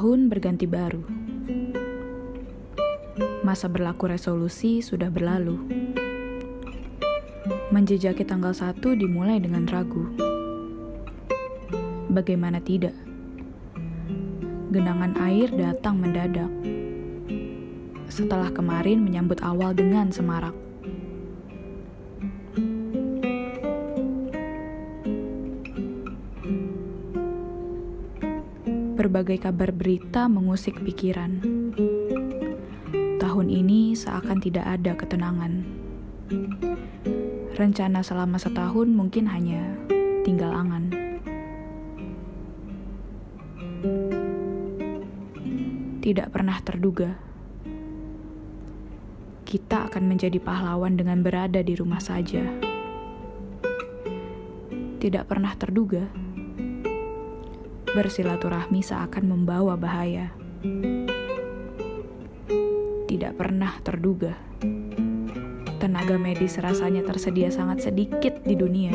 Tahun berganti baru. Masa berlaku resolusi sudah berlalu. Menjejaki tanggal 1 dimulai dengan ragu. Bagaimana tidak? Genangan air datang mendadak. Setelah kemarin menyambut awal dengan semarak. Berbagai kabar berita mengusik pikiran. Tahun ini seakan tidak ada ketenangan. Rencana selama setahun mungkin hanya tinggal angan. Tidak pernah terduga kita akan menjadi pahlawan dengan berada di rumah saja. Tidak pernah terduga bersilaturahmi seakan membawa bahaya. Tidak pernah terduga, tenaga medis rasanya tersedia sangat sedikit di dunia.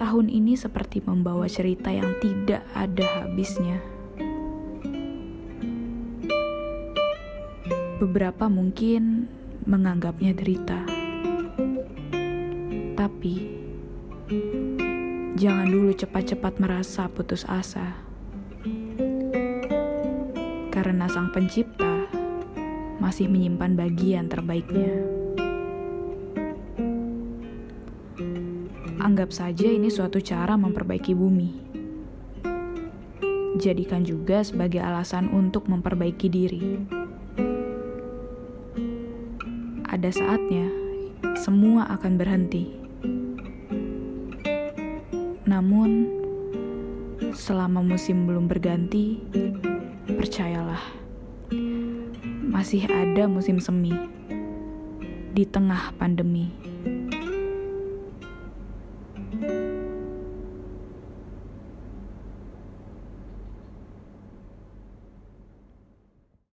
Tahun ini seperti membawa cerita yang tidak ada habisnya. Beberapa mungkin menganggapnya derita, tapi Jangan dulu cepat-cepat merasa putus asa. Karena Sang Pencipta masih menyimpan bagian terbaiknya. Anggap saja ini suatu cara memperbaiki bumi. Jadikan juga sebagai alasan untuk memperbaiki diri. Ada saatnya semua akan berhenti namun, selama musim belum berganti, percayalah, masih ada musim semi di tengah pandemi.